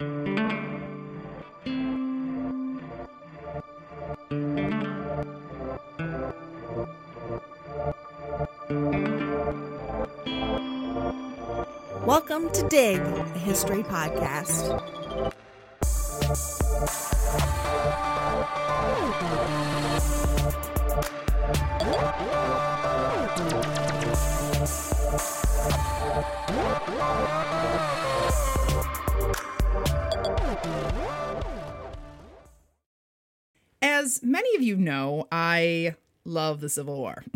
Welcome to Dig, a history podcast. As many of you know, I love the Civil War.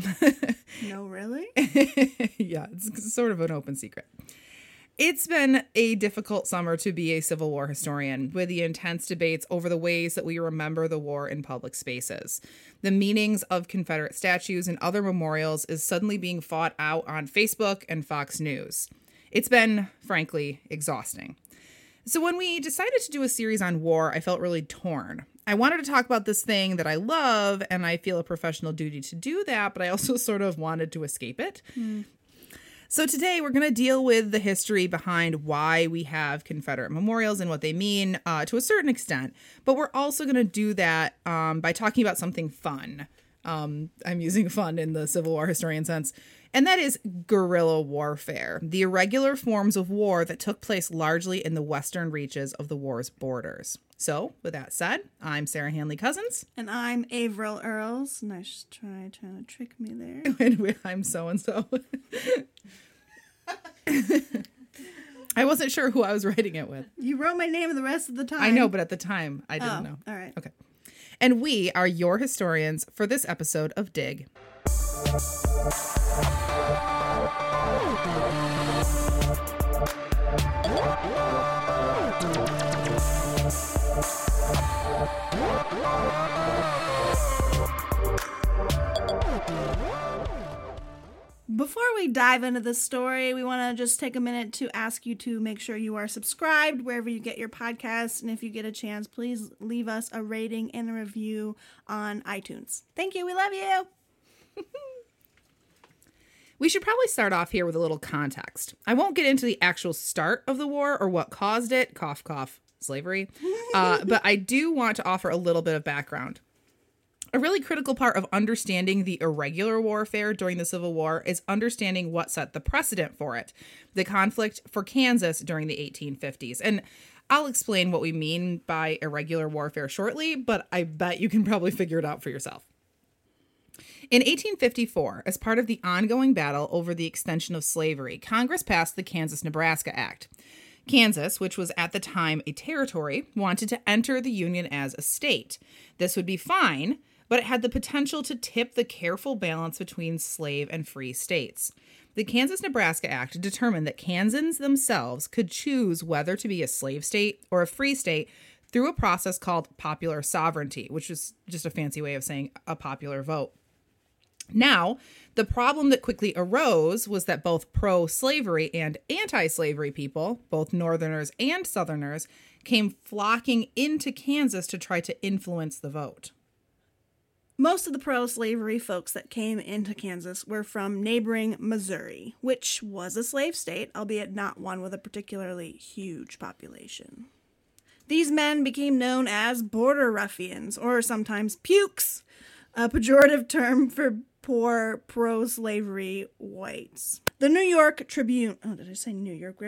No, really? yeah, it's sort of an open secret. It's been a difficult summer to be a Civil War historian, with the intense debates over the ways that we remember the war in public spaces. The meanings of Confederate statues and other memorials is suddenly being fought out on Facebook and Fox News. It's been, frankly, exhausting. So, when we decided to do a series on war, I felt really torn. I wanted to talk about this thing that I love, and I feel a professional duty to do that, but I also sort of wanted to escape it. So, today we're going to deal with the history behind why we have Confederate memorials and what they mean uh, to a certain extent, but we're also going to do that um, by talking about something fun. Um, I'm using fun in the Civil War historian sense, and that is guerrilla warfare, the irregular forms of war that took place largely in the western reaches of the war's borders. So, with that said, I'm Sarah Handley Cousins, And I'm Averill Earls. Nice try trying to trick me there. and I'm so and so. I wasn't sure who I was writing it with. You wrote my name the rest of the time. I know, but at the time, I didn't Oh, know. all right. Okay. And we are your historians for this episode of Dig. Dive into the story, we want to just take a minute to ask you to make sure you are subscribed wherever you get your podcasts. And if you get a chance, please leave us a rating and a review on iTunes. Thank you. We love you. We should probably start off here with a little context. I won't get into the actual start of the war or what caused it, cough, cough, slavery, uh, but I do want to offer a little bit of background. A really critical part of understanding the irregular warfare during the Civil War is understanding what set the precedent for it the conflict for Kansas during the 1850s. And I'll explain what we mean by irregular warfare shortly, but I bet you can probably figure it out for yourself. In 1854, as part of the ongoing battle over the extension of slavery, Congress passed the Kansas Nebraska Act. Kansas, which was at the time a territory, wanted to enter the Union as a state. This would be fine, but it had the potential to tip the careful balance between slave and free states. The Kansas Nebraska Act determined that Kansans themselves could choose whether to be a slave state or a free state through a process called popular sovereignty, which is just a fancy way of saying a popular vote. Now, the problem that quickly arose was that both pro slavery and anti slavery people, both Northerners and Southerners, came flocking into Kansas to try to influence the vote. Most of the pro slavery folks that came into Kansas were from neighboring Missouri, which was a slave state, albeit not one with a particularly huge population. These men became known as border ruffians, or sometimes pukes, a pejorative term for poor pro slavery whites. The New York Tribune, oh, did I say New York?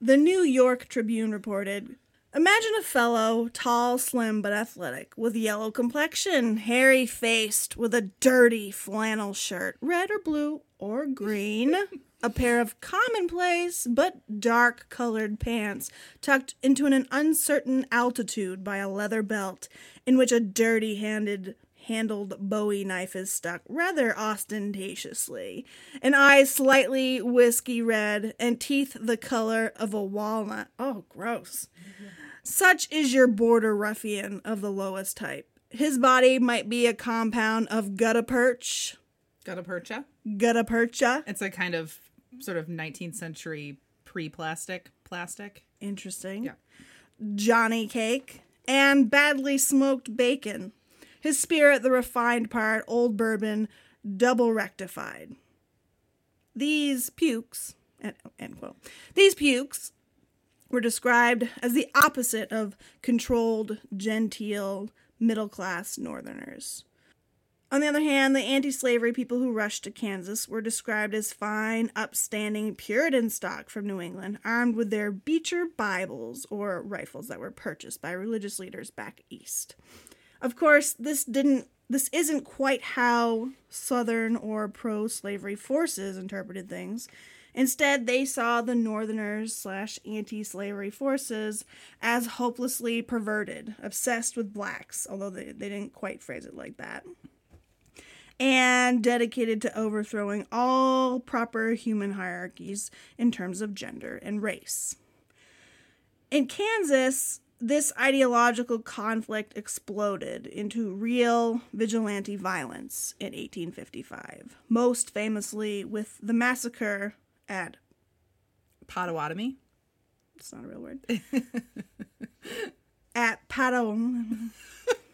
The New York Tribune reported Imagine a fellow, tall, slim, but athletic, with yellow complexion, hairy faced, with a dirty flannel shirt, red or blue or green, a pair of commonplace but dark colored pants tucked into an uncertain altitude by a leather belt, in which a dirty handed handled bowie knife is stuck rather ostentatiously, an eye slightly whiskey red, and teeth the color of a walnut. Oh, gross. Such is your border ruffian of the lowest type. His body might be a compound of gutta perch, Gutta percha. gutta percha. It's a kind of sort of 19th century pre plastic plastic. Interesting. Yeah. Johnny cake, and badly smoked bacon. His spirit, the refined part, old bourbon, double rectified. These pukes, end quote. These pukes were described as the opposite of controlled, genteel, middle class Northerners. On the other hand, the anti slavery people who rushed to Kansas were described as fine, upstanding Puritan stock from New England, armed with their Beecher Bibles or rifles that were purchased by religious leaders back east. Of course, this didn't this isn't quite how Southern or pro slavery forces interpreted things. Instead, they saw the Northerners slash anti slavery forces as hopelessly perverted, obsessed with blacks, although they, they didn't quite phrase it like that and dedicated to overthrowing all proper human hierarchies in terms of gender and race. In Kansas, this ideological conflict exploded into real vigilante violence in 1855, most famously with the massacre at Potawatomi. It's not a real word. at Pato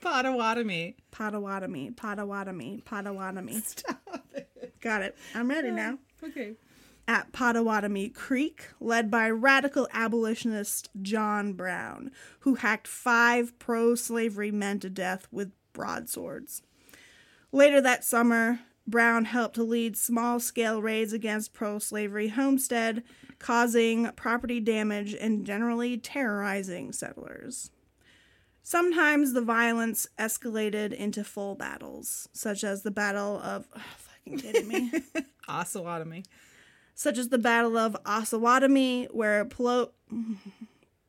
Potawatomi. Potawatomi, Potawatomi, Potawatomi. Stop it. Got it. I'm ready now. Okay. At Potawatomi Creek, led by radical abolitionist John Brown, who hacked five pro slavery men to death with broadswords. Later that summer, Brown helped to lead small scale raids against pro slavery homestead, causing property damage and generally terrorizing settlers. Sometimes the violence escalated into full battles, such as the Battle of oh, fucking kidding me. Osawatomie. Such as the Battle of Osawatomie, where plo-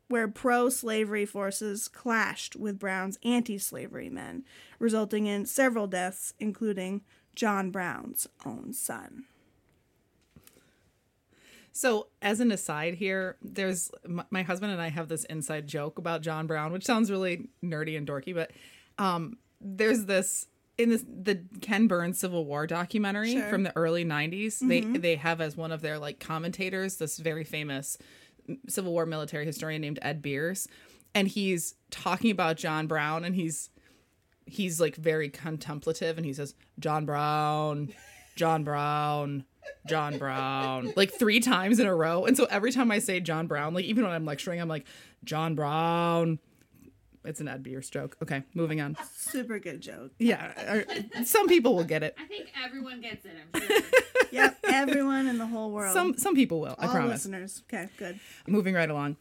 where pro-slavery forces clashed with Brown's anti-slavery men, resulting in several deaths, including John Brown's own son. So, as an aside here, there's my, husband and I have this inside joke about John Brown, which sounds really nerdy and dorky, but um, there's this in this the Ken Burns Civil War documentary sure. from the early 90s. Mm-hmm. They they have as one of their like commentators this very famous Civil War military historian named Ed Bearss, and he's talking about John Brown, and he's he's like very contemplative, and he says John Brown, John Brown. John Brown like three times in a row. And so every time I say John Brown, like even when I'm lecturing, I'm like, John Brown. It's an Ed Bearss joke. Okay, moving on. Super good joke. Yeah, some people will get it. I think everyone gets it. I'm sure. yep, everyone in the whole world. Some some people will. All I promise. Listeners. Okay, good. Moving right along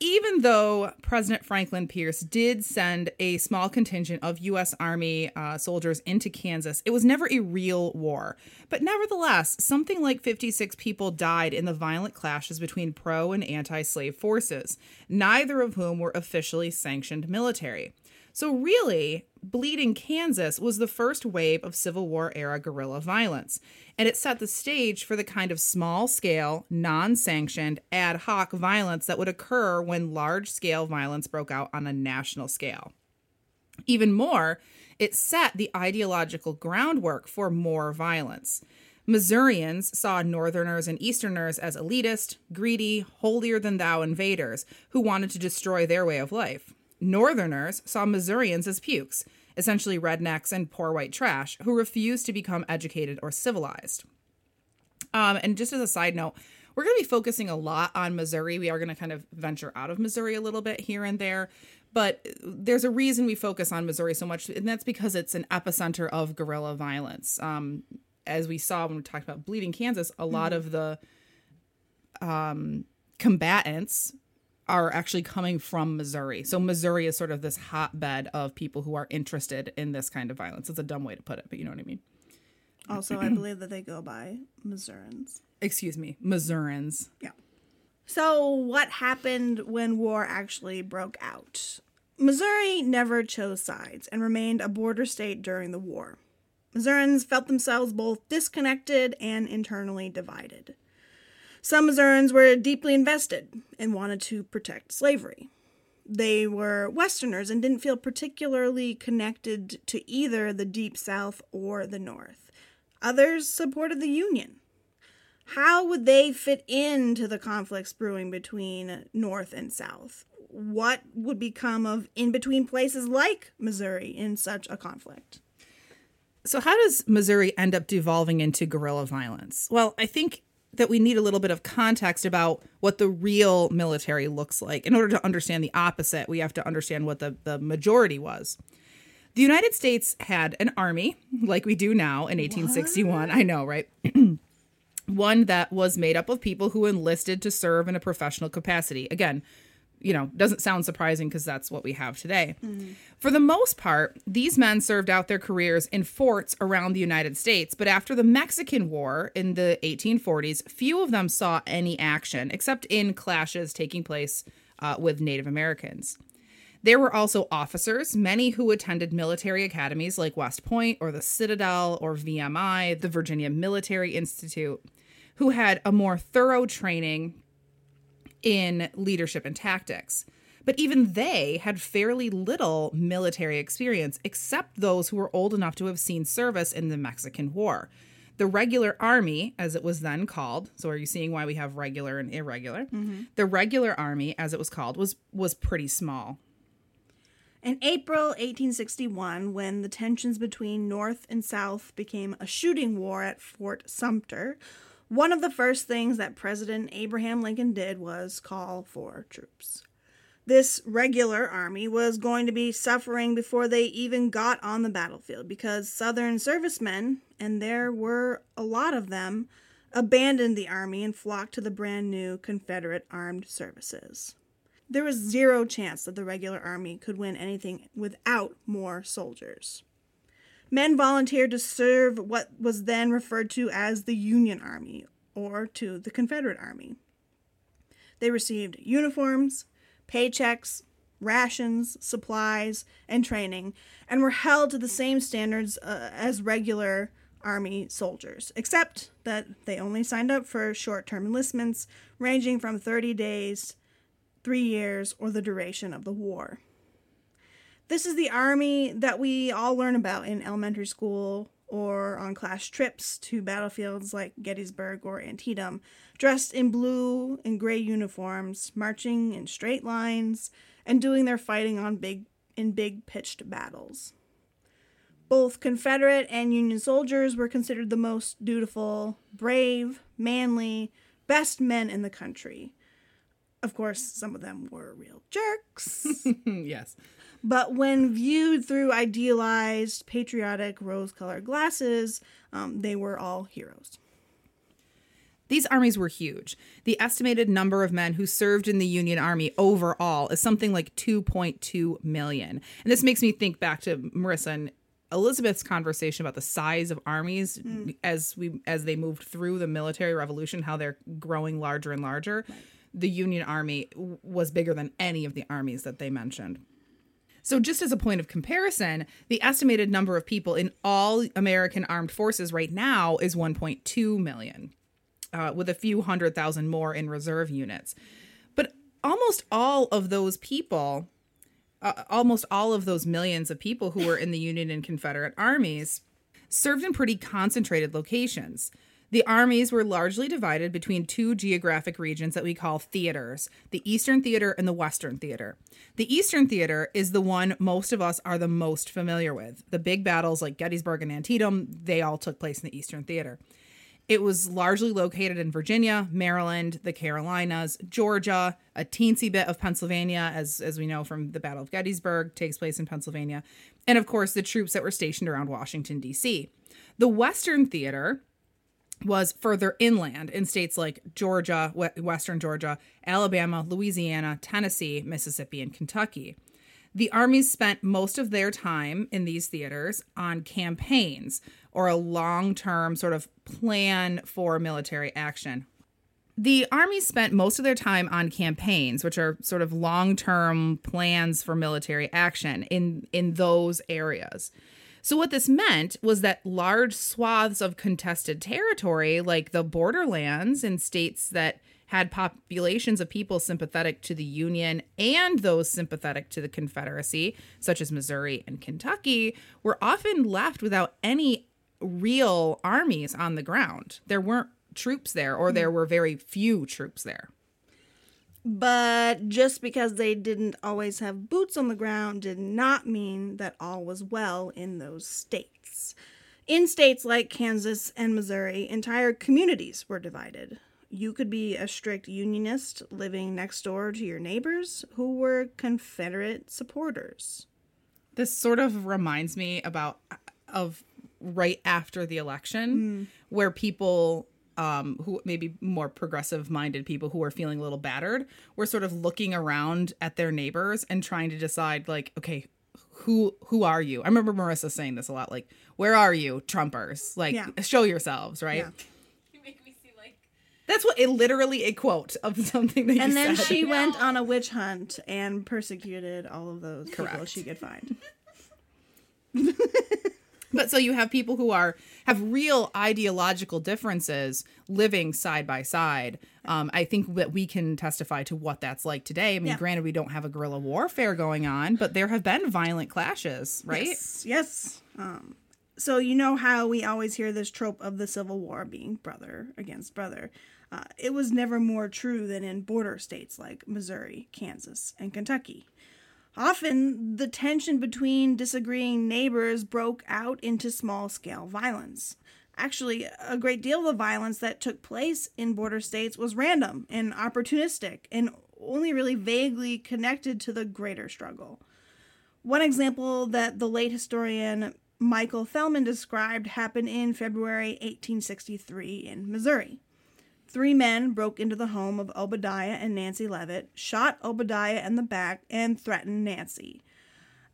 even though President Franklin Pierce did send a small contingent of U.S. Army uh, soldiers into Kansas, it was never a real war. But nevertheless, something like 56 people died in the violent clashes between pro and anti slave forces, neither of whom were officially sanctioned military. So, really, Bleeding Kansas was the first wave of Civil War era guerrilla violence, and it set the stage for the kind of small scale, non sanctioned, ad hoc violence that would occur when large scale violence broke out on a national scale. Even more, it set the ideological groundwork for more violence. Missourians saw Northerners and Easterners as elitist, greedy, holier than thou invaders who wanted to destroy their way of life. Northerners saw Missourians as pukes, essentially rednecks and poor white trash, who refuse to become educated or civilized. Um, and just as a side note, we're going to be focusing a lot on Missouri. We are going to kind of venture out of Missouri a little bit here and there. But there's a reason we focus on Missouri so much, and that's because it's an epicenter of guerrilla violence. Um, as we saw when we talked about Bleeding Kansas, a lot mm-hmm. of the um, combatants are actually coming from Missouri. So Missouri is sort of this hotbed of people who are interested in this kind of violence. It's a dumb way to put it, but you know what I mean. Also, I believe that they go by Missourians. Excuse me, Missourians. Yeah. So, what happened when war actually broke out? Missouri never chose sides and remained a border state during the war. Missourians felt themselves both disconnected and internally divided. Some Missourians were deeply invested and wanted to protect slavery. They were Westerners and didn't feel particularly connected to either the Deep South or the North. Others supported the Union. How would they fit into the conflicts brewing between North and South? What would become of in between places like Missouri in such a conflict? So, how does Missouri end up devolving into guerrilla violence? Well, I think that we need a little bit of context about what the real military looks like. In order to understand the opposite, we have to understand what the, the majority was. The United States had an army, like we do now in 1861. I know, right? One that was made up of people who enlisted to serve in a professional capacity. Again, you know, doesn't sound surprising because that's what we have today. For the most part, these men served out their careers in forts around the United States, but after the Mexican War in the 1840s, few of them saw any action except in clashes taking place uh, with Native Americans. There were also officers, many who attended military academies like West Point or the Citadel or VMI, the Virginia Military Institute, who had a more thorough training in leadership and tactics. But even they had fairly little military experience, except those who were old enough to have seen service in the Mexican War. The regular army, as it was then called, so are you seeing why we have regular and irregular? Mm-hmm. The regular army, as it was called, was was pretty small. In April 1861, when the tensions between North and South became a shooting war at Fort Sumter, one of the first things that President Abraham Lincoln did was call for troops. This regular army was going to be suffering before they even got on the battlefield because Southern servicemen, and there were a lot of them, abandoned the army and flocked to the brand new Confederate Armed Services. There was zero chance that the regular army could win anything without more soldiers. Men volunteered to serve what was then referred to as the Union Army or to the Confederate Army. They received uniforms, paychecks, rations, supplies, and training, and were held to the same standards uh, as regular Army soldiers, except that they only signed up for short term enlistments ranging from 30 days, three years, or the duration of the war. This is the army that we all learn about in elementary school or on class trips to battlefields like Gettysburg or Antietam, dressed in blue and gray uniforms, marching in straight lines, and doing their fighting on big in big pitched battles. Both Confederate and Union soldiers were considered the most dutiful, brave, manly, best men in the country. Of course, some of them were real jerks. yes. But when viewed through idealized, patriotic, rose colored glasses, um, they were all heroes. These armies were huge. The estimated number of men who served in the Union Army overall is something like 2.2 million. And this makes me think back to Marissa and Elizabeth's conversation about the size of armies as we as they moved through the military revolution, how they're growing larger and larger. The Union Army w- was bigger than any of the armies that they mentioned. So, just as a point of comparison, the estimated number of people in all American armed forces right now is 1.2 million, uh, with a few hundred thousand more in reserve units. But almost all of those people, uh, almost all of those millions of people who were in the Union and Confederate armies, served in pretty concentrated locations. The armies were largely divided between two geographic regions that we call theaters the Eastern Theater and the Western Theater. The Eastern Theater is the one most of us are the most familiar with. The big battles like Gettysburg and Antietam, they all took place in the Eastern Theater. It was largely located in Virginia, Maryland, the Carolinas, Georgia, a teensy bit of Pennsylvania, as, as we know from the Battle of Gettysburg, takes place in Pennsylvania, and of course the troops that were stationed around Washington, D.C. The Western Theater was further inland in states like Georgia, Western Georgia, Alabama, Louisiana, Tennessee, Mississippi, and Kentucky. The armies spent most of their time in these theaters on campaigns or a long term sort of plan for military action. The army spent most of their time on campaigns, which are sort of long term plans for military action in, in those areas. So, what this meant was that large swaths of contested territory, like the borderlands in states that had populations of people sympathetic to the Union and those sympathetic to the Confederacy, such as Missouri and Kentucky, were often left without any real armies on the ground. There weren't troops there, or there hmm. were very few troops there. But just because they didn't always have boots on the ground did not mean that all was well in those states. In states like Kansas and Missouri, entire communities were divided. you could be a strict unionist living next door to your neighbors who were Confederate supporters. This sort of reminds me about of right after the election mm. where people um who maybe more progressive minded people who are feeling a little battered were sort of looking around at their neighbors and trying to decide like okay who who are you i remember marissa saying this a lot like where are you trumpers like Yeah. show yourselves right Yeah. You make me see like that's what it literally a quote of something that you And then said. she I went on a witch hunt and persecuted all of those people she could find. But so you have people who are have real ideological differences living side by side. Um, I think that we can testify to what that's like today. I mean, Yeah. granted, we don't have a guerrilla warfare going on, but there have been violent clashes, right? Yes. yes. Um, so you know how we always hear this trope of the Civil War being brother against brother. Uh, it was never more true than in border states like Missouri, Kansas, and Kentucky. Often, the tension between disagreeing neighbors broke out into small scale violence. Actually, a great deal of the violence that took place in border states was random and opportunistic and only really vaguely connected to the greater struggle. One example that the late historian Michael Fellman described happened in February 1863 in Missouri. Three men broke into the home of Obadiah and Nancy Levitt, shot Obadiah in the back, and threatened Nancy.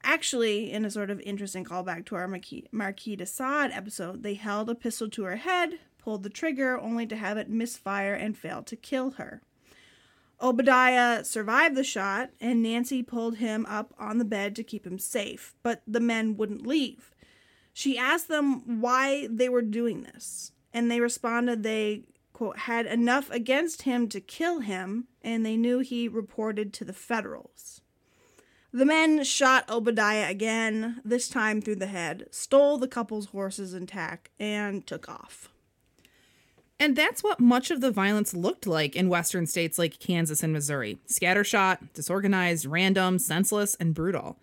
Actually, in a sort of interesting callback to our Marquis, de Sade episode, they held a pistol to her head, pulled the trigger, only to have it misfire and fail to kill her. Obadiah survived the shot, and Nancy pulled him up on the bed to keep him safe, but the men wouldn't leave. She asked them why they were doing this, and they responded they, quote, had enough against him to kill him, and they knew he reported to the Federals. The men shot Obadiah again, this time through the head, stole the couple's horses intact, and took off. And that's what much of the violence looked like in western states like Kansas and Missouri scattershot, disorganized, random, senseless, and brutal.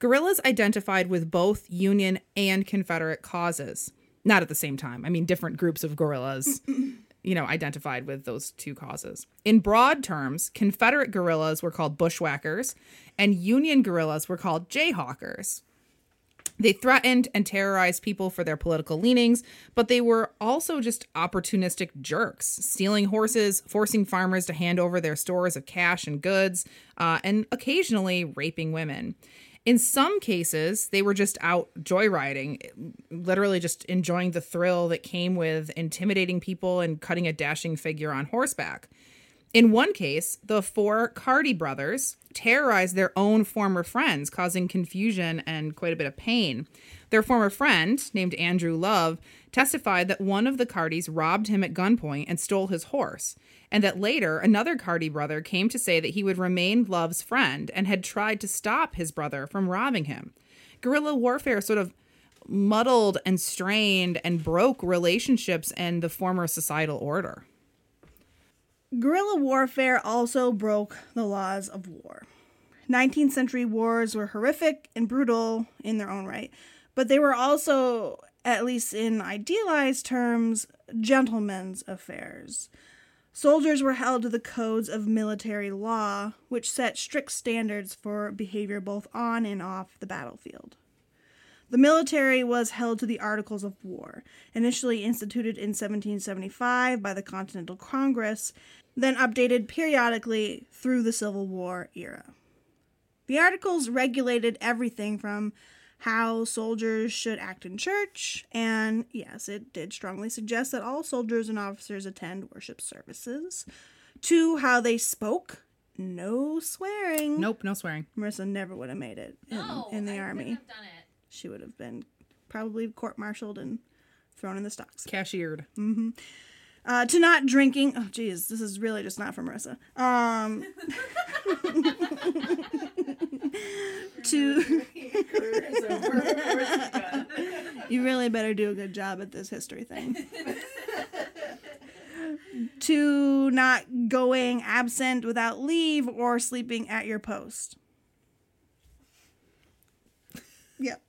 Guerrillas identified with both Union and Confederate causes. Not at the same time. I mean, different groups of guerrillas, you know, identified with those two causes. In broad terms, Confederate guerrillas were called bushwhackers, and Union guerrillas were called jayhawkers. They threatened and terrorized people for their political leanings, but they were also just opportunistic jerks, stealing horses, forcing farmers to hand over their stores of cash and goods, uh, and occasionally raping women. In some cases, they were just out joyriding, literally just enjoying the thrill that came with intimidating people and cutting a dashing figure on horseback. In one case, the four Carty brothers terrorized their own former friends, causing confusion and quite a bit of pain. Their former friend, named Andrew Love, testified that one of the Cardys robbed him at gunpoint and stole his horse, and that later another Carty brother came to say that he would remain Love's friend and had tried to stop his brother from robbing him. Guerrilla warfare sort of muddled and strained and broke relationships and the former societal order. Guerrilla warfare also broke the laws of war. 19th century wars were horrific and brutal in their own right, but they were also, at least in idealized terms, gentlemen's affairs. Soldiers were held to the codes of military law, which set strict standards for behavior both on and off the battlefield. The military was held to the Articles of War, initially instituted in 1775 by the Continental Congress, then updated periodically through the Civil War era. The articles regulated everything from how soldiers should act in church, and yes, it did strongly suggest that all soldiers and officers attend worship services, to how they spoke. No swearing. Nope, no swearing. Marissa never would have made it in, No, in the I army. have done it. She would have been probably court martialed and thrown in the stocks. Cashiered. Uh, to not drinking. Oh, geez, this is really just not for Marissa. Um, to you really better do a good job at this history thing. to not going absent without leave or sleeping at your post. Yep.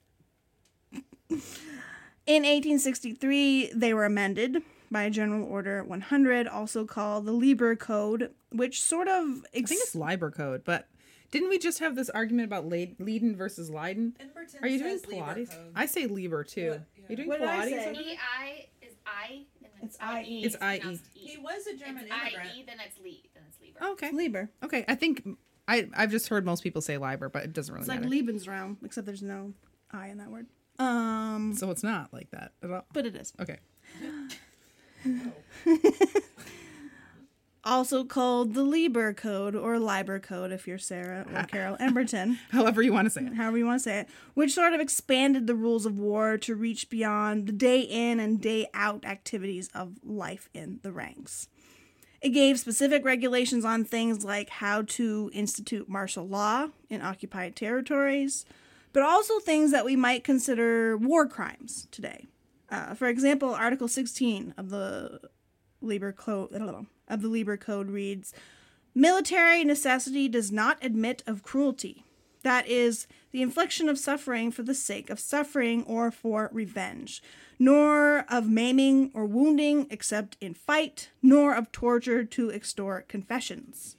In 1863, they were amended. by General Order 100, also called the Lieber Code, which sort of I think it's Liber code, but didn't we just have this argument about Le- Leiden versus Leiden? Emberton Are you doing says Lieber Pilates? I say Liber too. What? Are you doing What did I Pilates? say? E I is I and then It's IE. It's IE. He was a German It's immigrant. IE, then it's Lee, then it's Lieber. Oh, okay. Lieber. Okay. I think I I've just heard most people say Liber, but it doesn't really matter. It's like matter. Lebensraum, except there's no I in that word. Um, so it's not like that at all. but it is. Okay. Also called the Lieber Code or Liber Code if you're Sarah or Carol Emberton. However you want to say it. however you want to say it, which sort of expanded the rules of war to reach beyond the day in and day out activities of life in the ranks. It gave specific regulations on things like how to institute martial law in occupied territories, but also things that we might consider war crimes today. Uh, for example, Article 16 of the Lieber Code of the Lieber Code reads, "Military necessity does not admit of cruelty. That is, the infliction of suffering for the sake of suffering or for revenge, nor of maiming or wounding except in fight, nor of torture to extort confessions.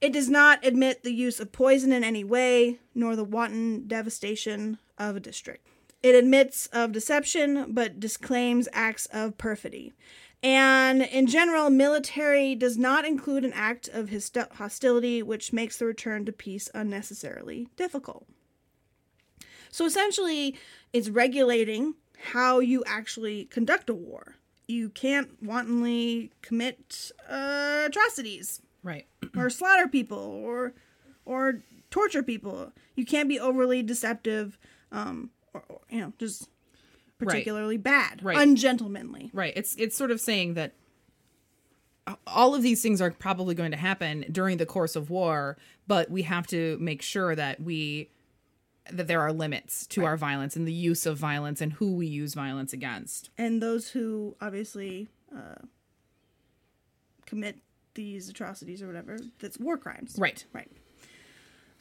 It does not admit the use of poison in any way, nor the wanton devastation of a district. It admits of deception, but disclaims acts of perfidy. And in general, military does not include an act of hostility which makes the return to peace unnecessarily difficult. So essentially, it's regulating how you actually conduct a war. You can't wantonly commit uh, atrocities Right. or slaughter people or or torture people. You can't be overly deceptive, um, or, or you know, just particularly bad, Right. ungentlemanly. Right. It's it's sort of saying that all of these things are probably going to happen during the course of war, but we have to make sure that we that there are limits to our violence and the use of violence and who we use violence against. And those who obviously uh, commit these atrocities or whatever, that's war crimes. Right. Right.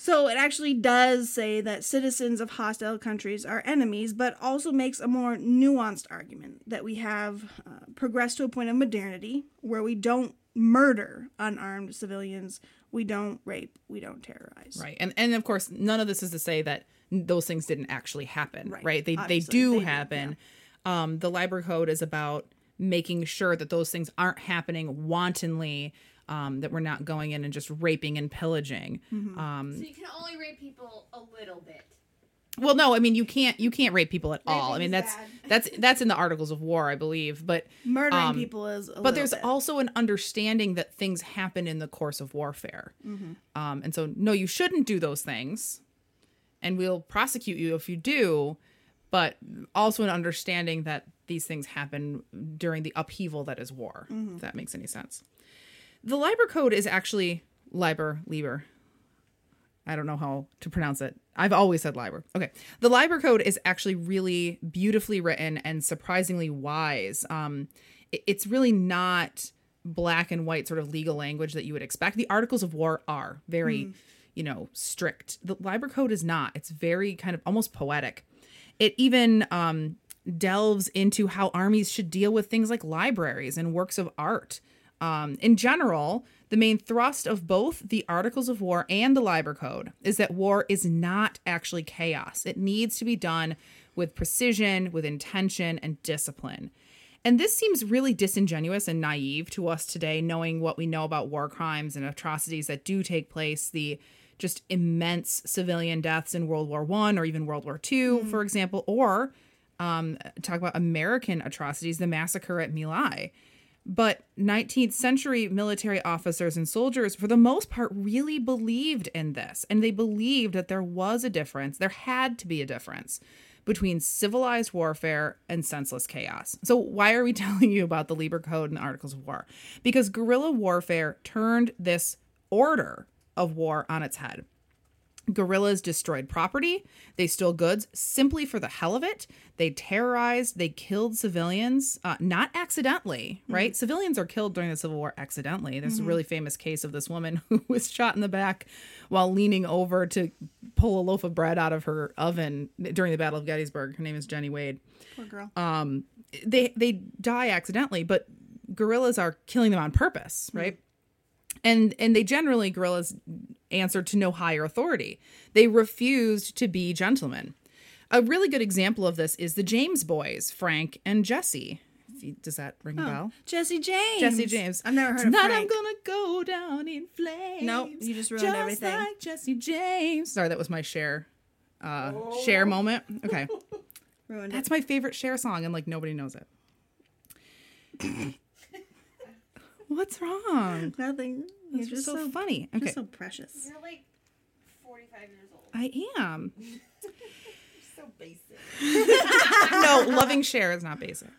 So it actually does say that citizens of hostile countries are enemies, but also makes a more nuanced argument that we have uh, progressed to a point of modernity where we don't murder unarmed civilians, we don't rape, we don't terrorize. Right. And and of course, none of this is to say that those things didn't actually happen. Right. Right. They Obviously, they do they do, happen. Um, the Liber Code is about making sure that those things aren't happening wantonly. Um, that we're not going in and just raping and pillaging. Um, So you can only rape people a little bit. well, no, I mean you can't you can't rape people at all. I mean that's bad. that's that's in the Articles of War, I believe. But Murdering Um, people is a but there's bit. also an understanding that things happen in the course of warfare Mm-hmm. um, and so no you shouldn't do those things and we'll prosecute you if you do but also an understanding that these things happen during the upheaval that is war Mm-hmm. if that makes any sense the liber code is actually liber liber I don't know how to pronounce it. I've always said Liber. Okay. The Liber Code is actually really beautifully written and surprisingly wise. Um, it- it's really not black and white sort of legal language that you would expect. The Articles of War are very, you know, strict. The Liber Code is not. It's very kind of almost poetic. It even um, delves into how armies should deal with things like libraries and works of art. Um, in general, the main thrust of both the Articles of War and the Liber Code is that war is not actually chaos. It needs to be done with precision, with intention, and discipline. And this seems really disingenuous and naive to us today, knowing what we know about war crimes and atrocities that do take place, the just immense civilian deaths in World War One or even World War Two, for example, or um, talk about American atrocities, the massacre at My Lai. But 19th century military officers and soldiers, for the most part, really believed in this. And they believed that there was a difference, there had to be a difference between civilized warfare and senseless chaos. So, why are we telling you about the Liber Code and the Articles of War? Because guerrilla warfare turned this order of war on its head. Guerrillas destroyed property, they stole goods simply for the hell of it. They terrorized, they killed civilians, uh, not accidentally, right? Civilians are killed during the Civil War accidentally. There's a really famous case of this woman who was shot in the back while leaning over to pull a loaf of bread out of her oven during the Battle of Gettysburg. Her name is Jenny Wade. Poor girl. Um, they they die accidentally, but guerrillas are killing them on purpose, right? And and they generally guerrillas answered to no higher authority. They refused to be gentlemen. A really good example of this is the James boys, Frank and Jesse. Does that ring a bell? Jesse James. Jesse James. I've never heard Tonight of I'm gonna go down in flames. Nope, you just ruined just everything. Like Jesse James. Sorry, that was my Cher, uh, Cher moment. Okay, Ruined that's my favorite Cher song, and like nobody knows it. What's wrong? Nothing. You're It's just so, so, funny. Okay, just so precious. You're like 45 years old. I am. So basic. no, loving Cher is not basic.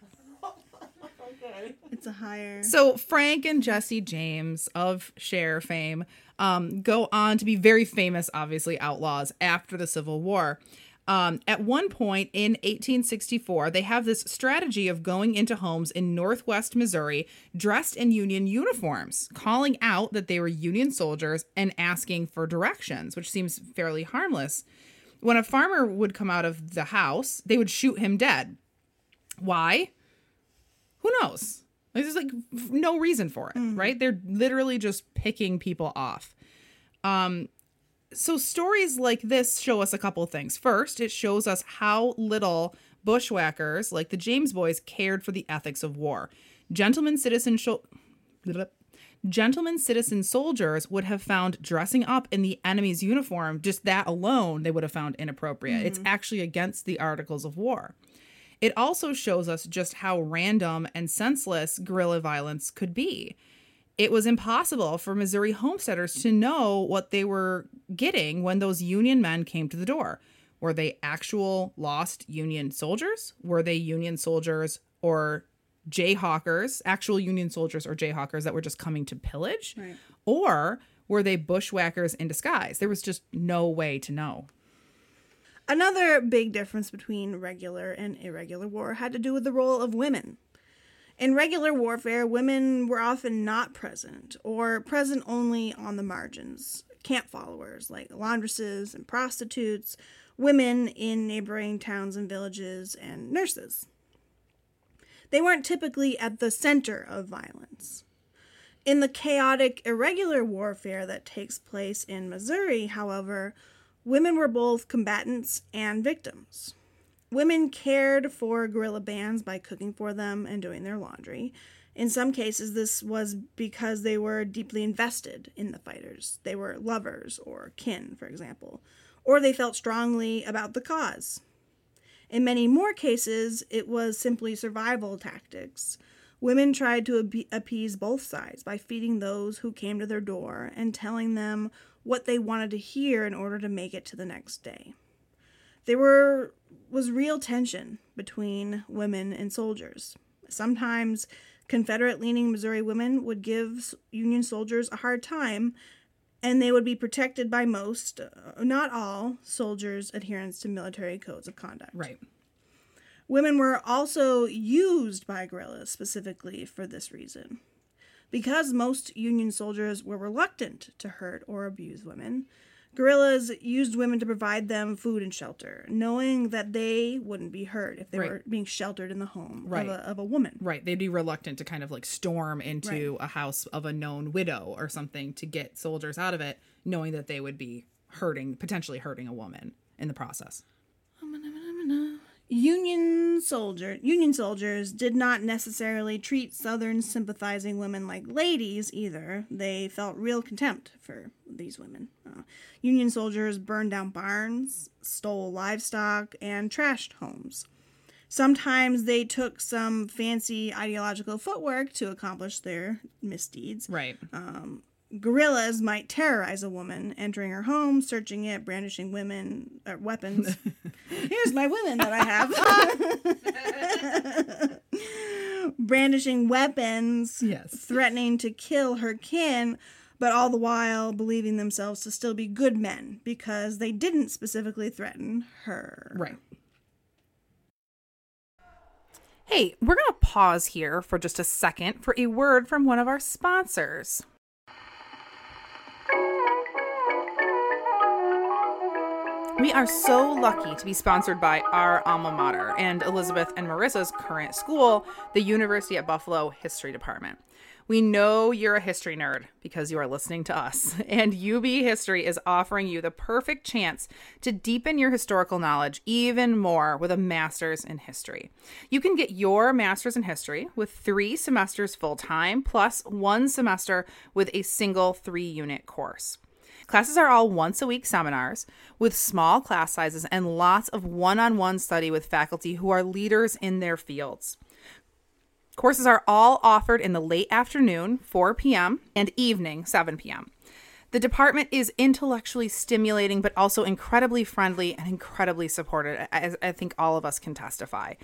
It's a higher. So Frank and Jesse James of Cher fame um, go on to be very famous, obviously outlaws after the Civil War. Um, at one point in 1864, they have this strategy of going into homes in Northwest Missouri dressed in Union uniforms, calling out that they were Union soldiers and asking for directions, which seems fairly harmless. When a farmer would come out of the house, they would shoot him dead. Why? who knows? There's like no reason for it, right? They're literally just picking people off. Um, so stories like this show us a couple of things. First, it shows us how little bushwhackers like the James boys cared for the ethics of war. Gentlemen citizen sho- Gentlemen citizen soldiers would have found dressing up in the enemy's uniform, just that alone, they would have found inappropriate. It's mm-hmm. actually against the articles of war. It also shows us just how random and senseless guerrilla violence could be. It was impossible for Missouri homesteaders to know what they were getting when those Union men came to the door. Were they actual lost Union soldiers? Were they Union soldiers or Jayhawkers, actual Union soldiers or Jayhawkers that were just coming to pillage? Right. Or were they bushwhackers in disguise? There was just no way to know. Another big difference between regular and irregular war had to do with the role of women. In regular warfare, women were often not present or present only on the margins. Camp followers like laundresses and prostitutes, women in neighboring towns and villages, and nurses. They weren't typically at the center of violence. In the chaotic, irregular warfare that takes place in Missouri, however, women were both combatants and victims. Women cared for guerrilla bands by cooking for them and doing their laundry. In some cases, this was because they were deeply invested in the fighters. They were lovers or kin, for example, or they felt strongly about the cause. In many more cases, it was simply survival tactics. Women tried to appease both sides by feeding those who came to their door and telling them what they wanted to hear in order to make it to the next day. There were was real tension between women and soldiers. Sometimes Confederate leaning Missouri women would give Union soldiers a hard time, and they would be protected by most, uh, not all, soldiers' adherence to military codes of conduct. Right. Women were also used by guerrillas specifically for this reason. Because most Union soldiers were reluctant to hurt or abuse women, guerrillas used women to provide them food and shelter, knowing that they wouldn't be hurt if they Right. were being sheltered in the home Right. of, a, of a woman. Right. They'd be reluctant to kind of like storm into a house of a known widow or something to get soldiers out of it, knowing that they would be hurting, potentially hurting a woman in the process. Union soldier Union soldiers did not necessarily treat Southern sympathizing women like ladies either. They felt real contempt for these women. Uh, Union soldiers burned down barns, stole livestock, and trashed homes. Sometimes they took some fancy ideological footwork to accomplish their misdeeds. Right. Guerrillas might terrorize a woman, entering her home, searching it, brandishing women uh, weapons. Here's my women that I have. brandishing weapons, Yes. threatening to kill her kin, but all the while believing themselves to still be good men because they didn't specifically threaten her. Right. Hey, we're going to pause here for just a second for a word from one of our sponsors. We are so lucky to be sponsored by our alma mater and Elizabeth and Marissa's current school, the University at Buffalo History Department. We know you're a history nerd because you are listening to us, and UB History is offering you the perfect chance to deepen your historical knowledge even more with a master's in history. You can get your master's in history with three semesters full time, plus one semester with a single three unit course. Classes are all once a week seminars with small class sizes and lots of one on one study with faculty who are leaders in their fields. Courses are all offered in the late afternoon, 4 p.m., and evening, 7 p.m. The department is intellectually stimulating, but also incredibly friendly and incredibly supportive, as I think all of us can testify.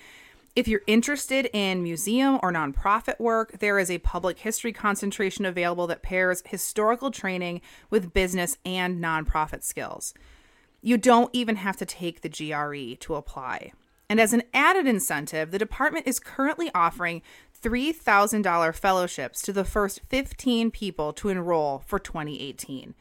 If you're interested in museum or nonprofit work, there is a public history concentration available that pairs historical training with business and nonprofit skills. You don't even have to take the GRE to apply. And as an added incentive, the department is currently offering $3,000 fellowships to the first 15 people to enroll for 2018.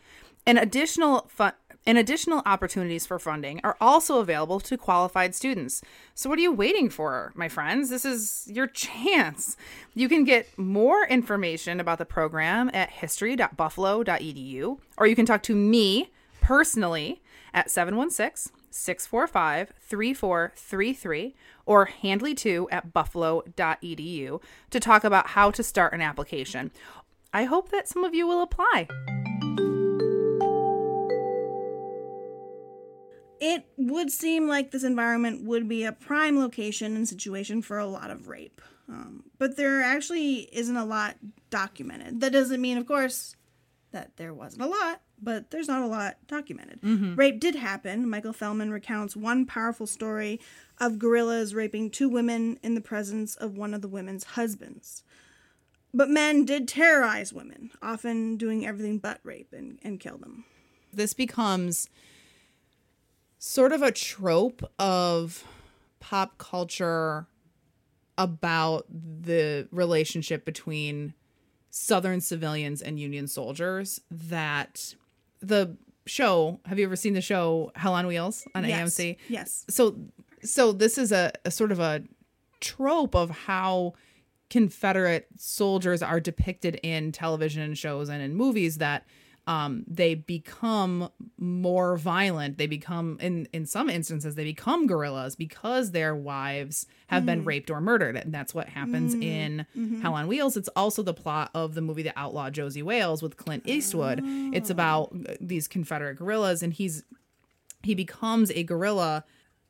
An additional fu- and additional opportunities for funding are also available to qualified students. So what are you waiting for, my friends? This is your chance. You can get more information about the program at history.buffalo.edu or you can talk to me personally at 716 645 3433 or handley2 at buffalo.edu to talk about how to start an application. I hope that some of you will apply. It would seem like this environment would be a prime location and situation for a lot of rape. Um, but there actually isn't a lot documented. That doesn't mean, of course, that there wasn't a lot, but there's not a lot documented. Rape did happen. Michael Fellman recounts one powerful story of guerrillas raping two women in the presence of one of the women's husbands. But men did terrorize women, often doing everything but rape and, and kill them. This becomes sort of a trope of pop culture about the relationship between Southern civilians and Union soldiers that the show have you ever seen the show Hell on Wheels on Yes. AMC? Yes. So so this is a, a sort of a trope of how Confederate soldiers are depicted in television shows and in movies that um, they become more violent. They become, in in some instances, they become guerrillas because their wives have been raped or murdered, and that's what happens in Hell on Wheels. It's also the plot of the movie The Outlaw Josey Wales with Clint Eastwood. It's about uh, these Confederate guerrillas, and he's he becomes a guerrilla.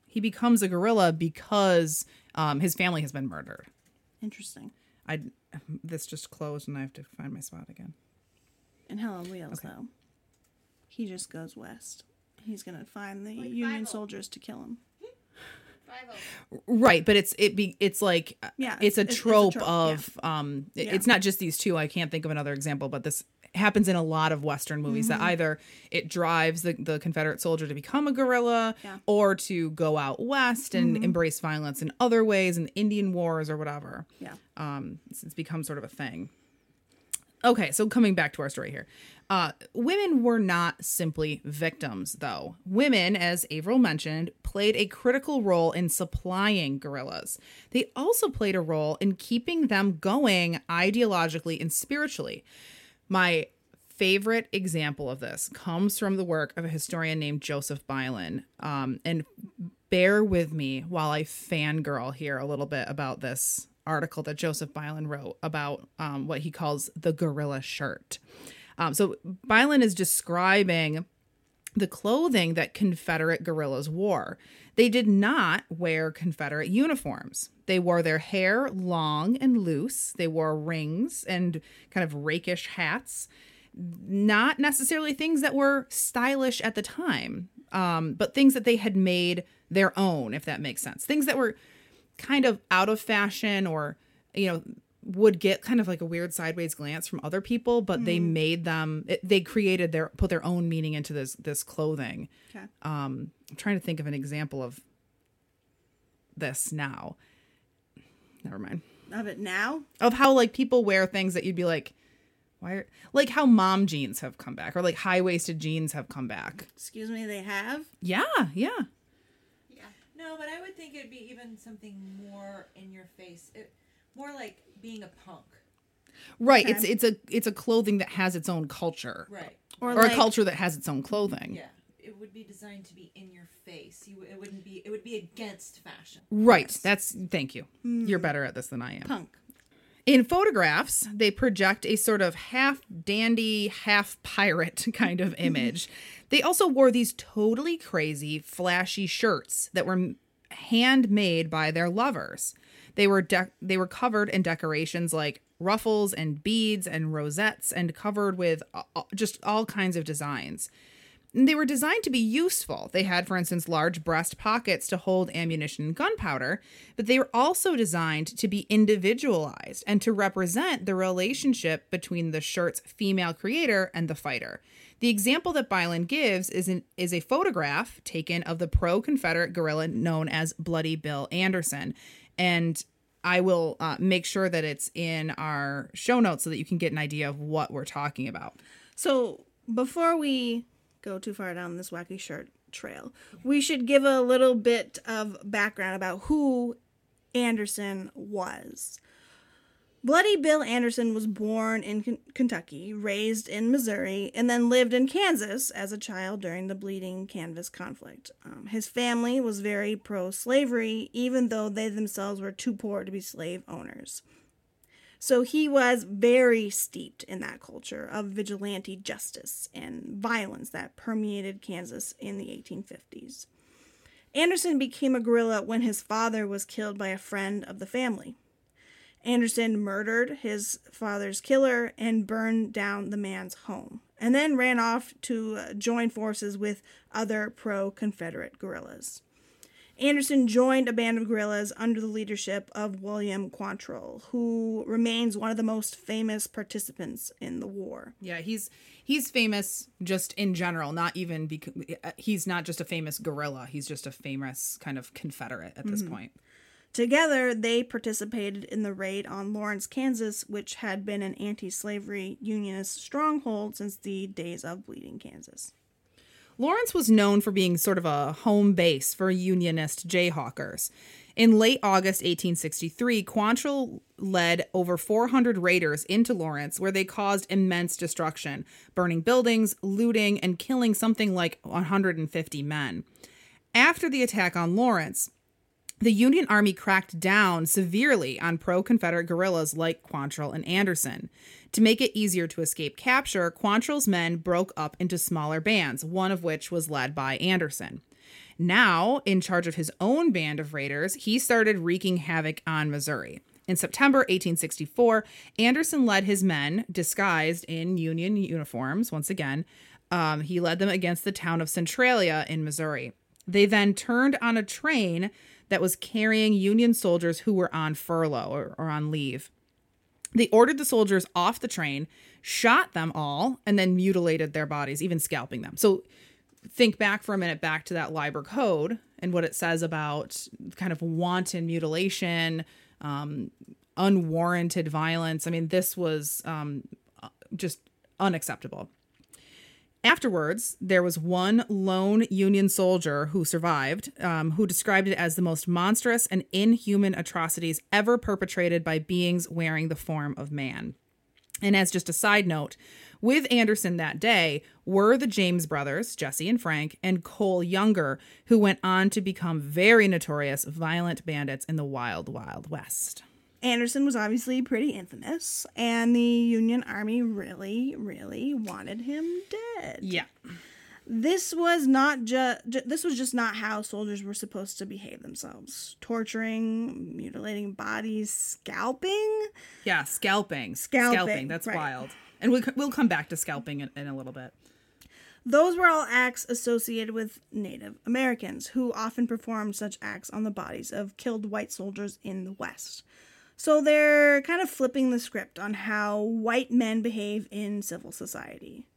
He becomes a guerrilla because um, his family has been murdered. Interesting. I this just closed, and I have to find my spot again. In Hell on Wheels, though, he just goes west. He's gonna find the Union soldiers to kill him. Right, but it's it be it's like Yeah, it's a it's- it's a trope, trope, of um it- Yeah. it's not just these two. I can't think of another example, but this happens in a lot of western movies Mm-hmm. that either it drives the, the Confederate soldier to become a guerrilla Yeah. Mm-hmm. or to go out west and embrace violence in other ways in Indian wars or whatever. Yeah. um, it's, it's become sort of a thing. Okay, so coming back to our story here. Uh, women were not simply victims, though. Women, as Averill mentioned, played a critical role in supplying guerrillas. They also played a role in keeping them going ideologically and spiritually. My favorite example of this comes from the work of a historian named Joseph Beilein. Um, and bear with me while I fangirl here a little bit about this article that Joseph Beilein wrote about um, what he calls the guerrilla shirt. Um, so Beilein is describing the clothing that Confederate guerrillas wore. They did not wear Confederate uniforms. They wore their hair long and loose. They wore rings and kind of rakish hats. Not necessarily things that were stylish at the time, um, but things that they had made their own, if that makes sense. Things that were kind of out of fashion or, you know, would get kind of like a weird sideways glance from other people, but they made them, it, they created their, put their own meaning into this, this clothing. Okay. Um, I'm trying to think of an example of this now. Never mind. Of it now? Of how like people wear things that you'd be like, Why are like how mom jeans have come back or like high waisted jeans have come back? Excuse me, they have. Yeah, yeah. Yeah. No, but I would think it'd be even something more in your face. It, more like being a punk. Right. Okay. It's it's a it's a clothing that has its own culture. Right. Or, Or like, a culture that has its own clothing. Yeah. It would be designed to be in your face. You, it wouldn't be. It would be against fashion. Right. That's thank you. Mm-hmm. You're better at this than I am. punk. In photographs, they project a sort of half dandy, half pirate kind of mm-hmm. image. they also wore these totally crazy, flashy shirts that were handmade by their lovers. They were de- they were covered in decorations like ruffles and beads and rosettes and covered with just all kinds of designs. They were designed to be useful. They had, for instance, large breast pockets to hold ammunition and gunpowder, but they were also designed to be individualized and to represent the relationship between the shirt's female creator and the fighter. The example that Beilein gives is, an, is a photograph taken of the pro Confederate guerrilla known as Bloody Bill Anderson. And I will uh, make sure that it's in our show notes so that you can get an idea of what we're talking about. So before we go too far down this wacky shirt trail, we should give a little bit of background about who Anderson was. Bloody Bill Anderson was born in Ken- Kentucky, raised in Missouri, and then lived in Kansas as a child during the Bleeding Kansas conflict. Um, his family was very pro slavery, even though they themselves were too poor to be slave owners. So he was very steeped in that culture of vigilante justice and violence that permeated Kansas in the 1850s. Anderson became a guerrilla when his father was killed by a friend of the family. Anderson murdered his father's killer and burned down the man's home, and then ran off to join forces with other pro Confederate guerrillas. Anderson joined a band of guerrillas under the leadership of William Quantrill, who remains one of the most famous participants in the war. Yeah, he's he's famous just in general, not even because uh, he's not just a famous guerrilla. He's just a famous kind of Confederate at this mm-hmm. point. Together, they participated in the raid on Lawrence, Kansas, which had been an anti slavery Unionist stronghold since the days of Bleeding Kansas. Lawrence was known for being sort of a home base for Unionist Jayhawkers. In late August 1863, Quantrill led over 400 raiders into Lawrence, where they caused immense destruction, burning buildings, looting, and killing something like 150 men. After the attack on Lawrence, the Union Army cracked down severely on pro Confederate guerrillas like Quantrill and Anderson. To make it easier to escape capture, Quantrill's men broke up into smaller bands, one of which was led by Anderson. Now, in charge of his own band of raiders, he started wreaking havoc on Missouri. In September 1864, Anderson led his men, disguised in Union uniforms, once again, um, he led them against the town of Centralia in Missouri. They then turned on a train that was carrying Union soldiers who were on furlough or, or on leave. They ordered the soldiers off the train, shot them all, and then mutilated their bodies, even scalping them. So think back for a minute back to that Liber Code and what it says about kind of wanton mutilation, um, unwarranted violence. I mean, this was um, just unacceptable. Afterwards, there was one lone Union soldier who survived, um, who described it as the most monstrous and inhuman atrocities ever perpetrated by beings wearing the form of man. And as just a side note, with Anderson that day were the James brothers, Jesse and Frank, and Cole Younger, who went on to become very notorious violent bandits in the wild, wild west. Anderson was obviously pretty infamous, and the Union Army really, really wanted him dead. Yeah. This was not just this was just not how soldiers were supposed to behave themselves. Torturing, mutilating bodies, scalping. Yeah, scalping. Scalping, That's right. wild. And we'll, we'll come back to scalping in, in a little bit. Those were all acts associated with Native Americans, who often performed such acts on the bodies of killed white soldiers in the West. So they're kind of flipping the script on how white men behave in civil society.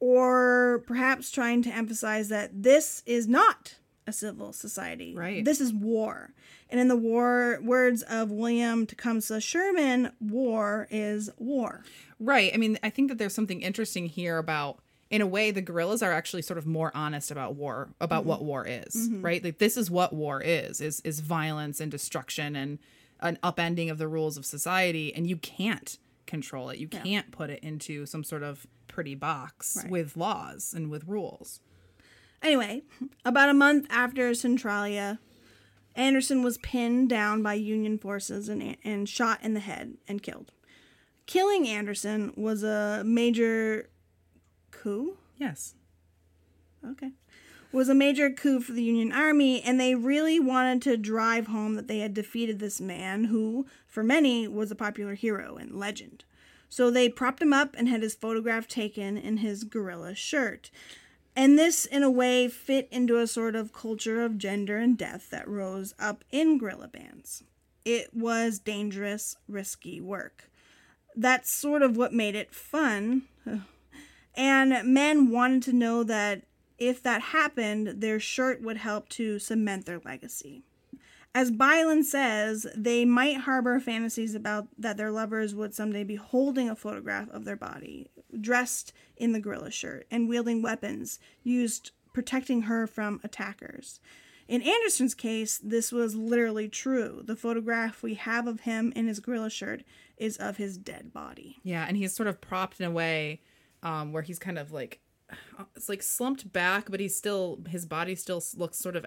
Or perhaps trying to emphasize that this is not a civil society. Right. This is war. And in the war words of William Tecumseh Sherman, war is war. Right. I mean, I think that there's something interesting here about in a way the guerrillas are actually sort of more honest about war about mm-hmm. what war is mm-hmm. right like this is what war is is is violence and destruction and an upending of the rules of society and you can't control it you can't put it into some sort of pretty box Right. with laws and with rules Anyway, about a month after Centralia, Anderson was pinned down by Union forces and, and shot in the head and killed. Killing Anderson was a major coup. yes Okay. Was a major coup for the Union Army, and they really wanted to drive home that they had defeated this man who, for many, was a popular hero and legend. So they propped him up and had his photograph taken in his guerrilla shirt. And this, in a way, fit into a sort of culture of gender and death that rose up in guerrilla bands. It was dangerous, risky work. That's sort of what made it fun. And men wanted to know that if that happened, their shirt would help to cement their legacy. As Beilein says, they might harbor fantasies about that their lovers would someday be holding a photograph of their body, dressed in the guerrilla shirt, and wielding weapons used protecting her from attackers. In Anderson's case, this was literally true. The photograph we have of him in his guerrilla shirt is of his dead body. yeah and he's sort of propped in a way um where he's kind of like it's like slumped back but he's still his body still looks sort of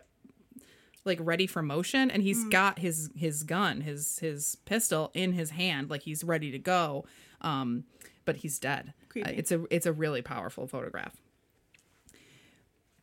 like ready for motion and he's got his his gun his his pistol in his hand like he's ready to go um but he's dead. Uh, it's a it's a really powerful photograph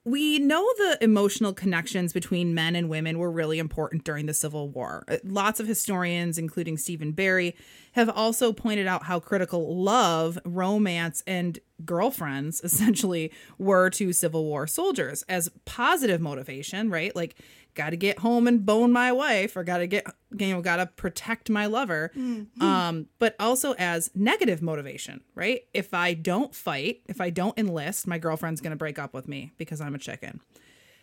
we know the emotional connections between men and women were really important during the Civil War. Uh, Lots of historians, including Stephen Berry, have also pointed out how critical love, romance, and girlfriends essentially were to Civil War soldiers as positive motivation, right? Like, got to get home and bone my wife, or got to get, you know, got to protect my lover. Um, but also as negative motivation, right? If I don't fight, if I don't enlist, my girlfriend's going to break up with me because I'm a chicken.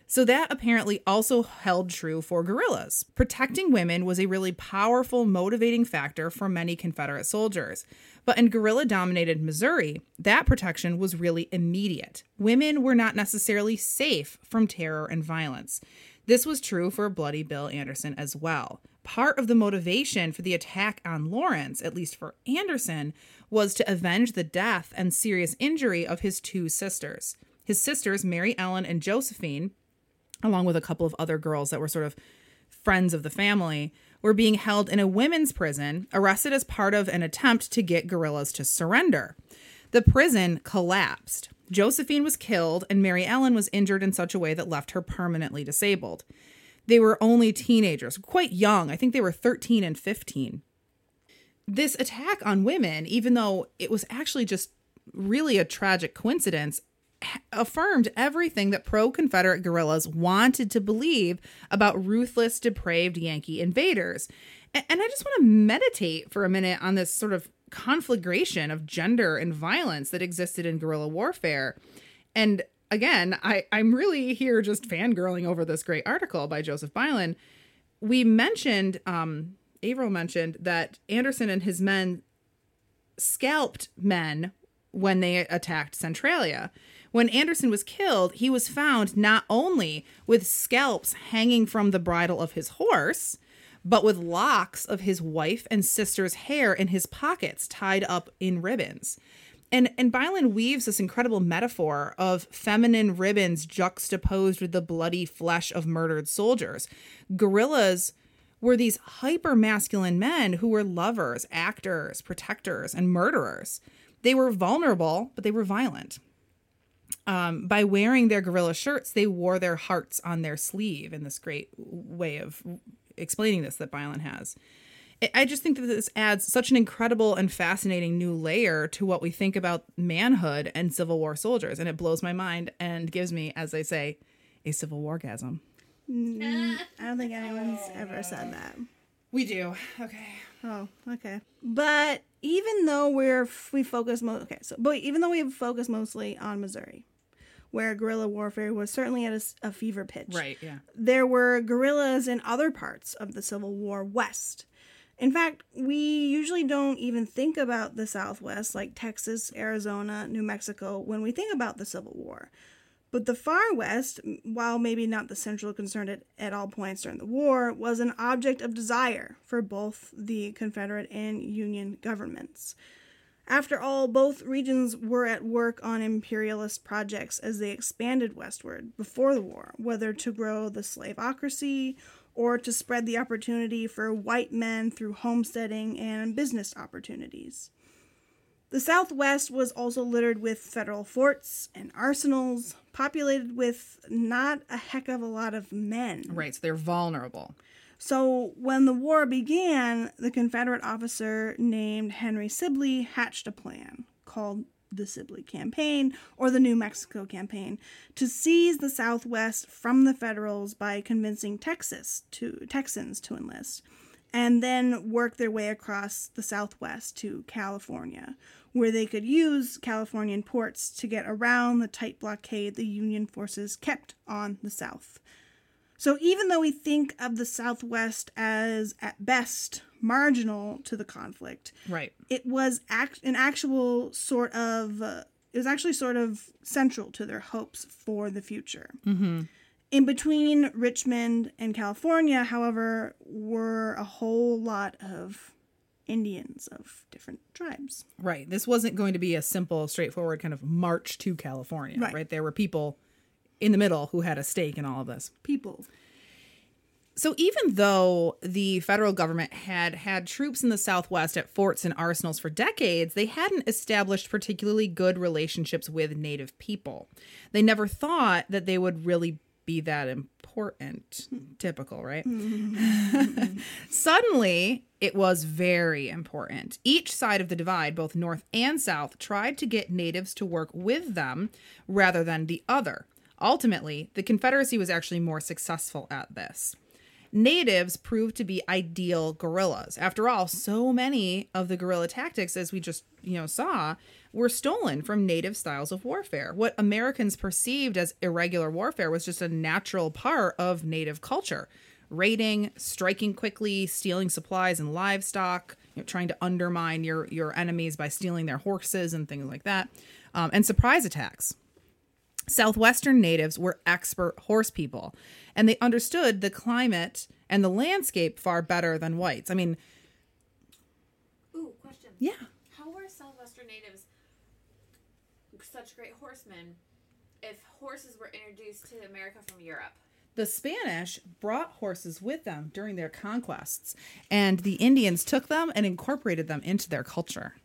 So that apparently also held true for guerrillas. Protecting women was a really powerful motivating factor for many Confederate soldiers. But in guerrilla dominated Missouri, that protection was really immediate. Women were not necessarily safe from terror and violence. This was true for Bloody Bill Anderson as well. Part of the motivation for the attack on Lawrence, at least for Anderson, was to avenge the death and serious injury of his two sisters. His sisters, Mary Ellen and Josephine, along with a couple of other girls that were sort of friends of the family, were being held in a women's prison, arrested as part of an attempt to get guerrillas to surrender. The prison collapsed. Josephine was killed, and Mary Ellen was injured in such a way that left her permanently disabled. They were only teenagers, quite young. I think they were 13 and 15. This attack on women, even though it was actually just really a tragic coincidence, affirmed everything that pro Confederate guerrillas wanted to believe about ruthless, depraved Yankee invaders. And, I just want to meditate for a minute on this sort of conflagration of gender and violence that existed in guerrilla warfare. And again, I, I'm really here just fangirling over this great article by Joseph Beilein. We mentioned, um, Averill mentioned that Anderson and his men scalped men when they attacked Centralia. When Anderson was killed, he was found not only with scalps hanging from the bridle of his horse, but with locks of his wife and sister's hair in his pockets tied up in ribbons. And and Beilein weaves this incredible metaphor of feminine ribbons juxtaposed with the bloody flesh of murdered soldiers. Guerrillas were these hyper masculine men who were lovers, actors, protectors, and murderers. They were vulnerable, but they were violent. Um, by wearing their guerrilla shirts, they wore their hearts on their sleeve in this great way of explaining this that Beilein has. I- I just think that this adds such an incredible and fascinating new layer to what we think about manhood and Civil War soldiers, and it blows my mind and gives me, as I say, a Civil War gasm. Mm, I don't think anyone's ever said that. We do. Okay. Oh, okay. But even though we're we focus mo okay, so but even though we focus mostly on Missouri, where guerrilla warfare was certainly at a fever pitch. Right, yeah. There were guerrillas in other parts of the Civil War west. In fact, we usually don't even think about the Southwest, like Texas, Arizona, New Mexico, when we think about the Civil War. But the far west, while maybe not the central concern at, at all points during the war, was an object of desire for both the Confederate and Union governments. After all, both regions were at work on imperialist projects as they expanded westward before the war, whether to grow the slaveocracy or to spread the opportunity for white men through homesteading and business opportunities. The Southwest was also littered with federal forts and arsenals, populated with not a heck of a lot of men. Right, so they're vulnerable. So, when the war began, the Confederate officer named Henry Sibley hatched a plan called the Sibley Campaign or the New Mexico Campaign to seize the Southwest from the Federals by convincing Texas to Texans to enlist and then work their way across the Southwest to California, where they could use Californian ports to get around the tight blockade the Union forces kept on the South. So even though we think of the Southwest as at best marginal to the conflict, Right. it was act- an actual sort of uh, it was actually sort of central to their hopes for the future. Mm-hmm. In between Richmond and California, however, were a whole lot of Indians of different tribes. Right. This wasn't going to be a simple, straightforward kind of march to California. Right. Right. There were people in the middle who had a stake in all of this. People. So even though the federal government had had troops in the Southwest at forts and arsenals for decades, they hadn't established particularly good relationships with Native people. They never thought that they would really be that important. Typical, right? Suddenly, it was very important. Each side of the divide, both North and South, tried to get natives to work with them rather than the other. Ultimately, the Confederacy was actually more successful at this. Natives proved to be ideal guerrillas. After all, so many of the guerrilla tactics, as we just you know saw, were stolen from native styles of warfare. What Americans perceived as irregular warfare was just a natural part of native culture raiding, striking quickly, stealing supplies and livestock, you know, trying to undermine your your enemies by stealing their horses and things like that, um, and surprise attacks. Southwestern natives were expert horse people, and they understood the climate and the landscape far better than whites. I mean, Ooh, question. yeah, How were Southwestern natives such great horsemen if horses were introduced to America from Europe? the Spanish brought horses with them during their conquests, and the Indians took them and incorporated them into their culture.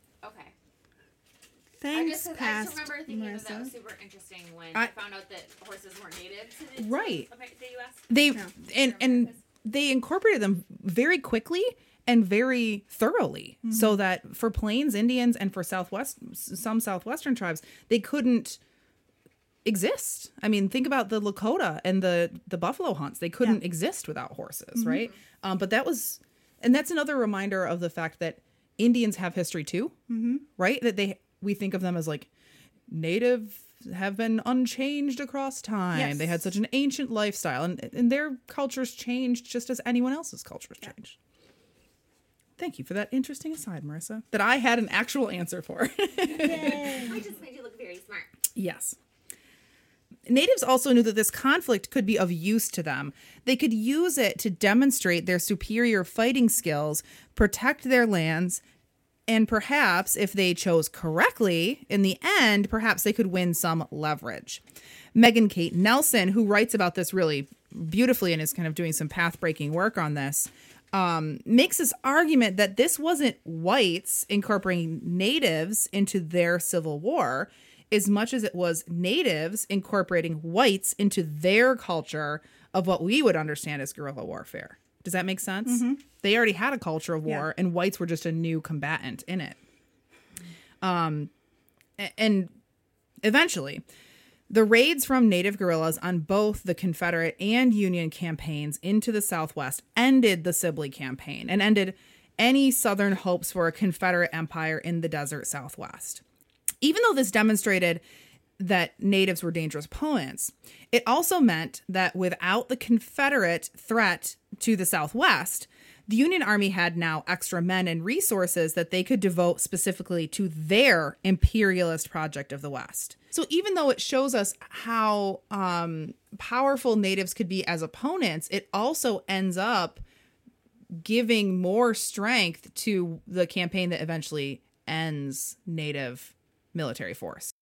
Okay. I Thanks, just, I just remember thinking that that was super interesting when I- I, found out that horses weren't native to the, Right. the, the U.S. They Yeah. and and they incorporated them very quickly and very thoroughly, so that for Plains Indians and for Southwest some Southwestern tribes, they couldn't exist. I mean, think about the Lakota and the the buffalo hunts; they couldn't exist without horses, right? Um, but that was, and that's another reminder of the fact that Indians have history too, mm-hmm. right? That they we think of them as like native have been unchanged across time. They had such an ancient lifestyle, and and their cultures changed just as anyone else's cultures changed. Thank you for that interesting aside, Marissa, that I had an actual answer for. I just made you look very smart. Yes. Natives also knew that this conflict could be of use to them. They could use it to demonstrate their superior fighting skills, protect their lands, and perhaps, if they chose correctly, in the end, perhaps they could win some leverage. Megan Kate Nelson, who writes about this really beautifully and is kind of doing some path breaking work on this, um, makes this argument that this wasn't whites incorporating natives into their civil war as much as it was natives incorporating whites into their culture of what we would understand as guerrilla warfare. Does that make sense? They already had a culture of war, and whites were just a new combatant in it. Um, and eventually, the raids from native guerrillas on both the Confederate and Union campaigns into the Southwest ended the Sibley campaign and ended any Southern hopes for a Confederate empire in the desert Southwest. Even though this demonstrated that natives were dangerous opponents. It also meant that without the Confederate threat to the Southwest, the Union Army had now extra men and resources that they could devote specifically to their imperialist project of the West. So even though it shows us how um, powerful natives could be as opponents, it also ends up giving more strength to the campaign that eventually ends native military force.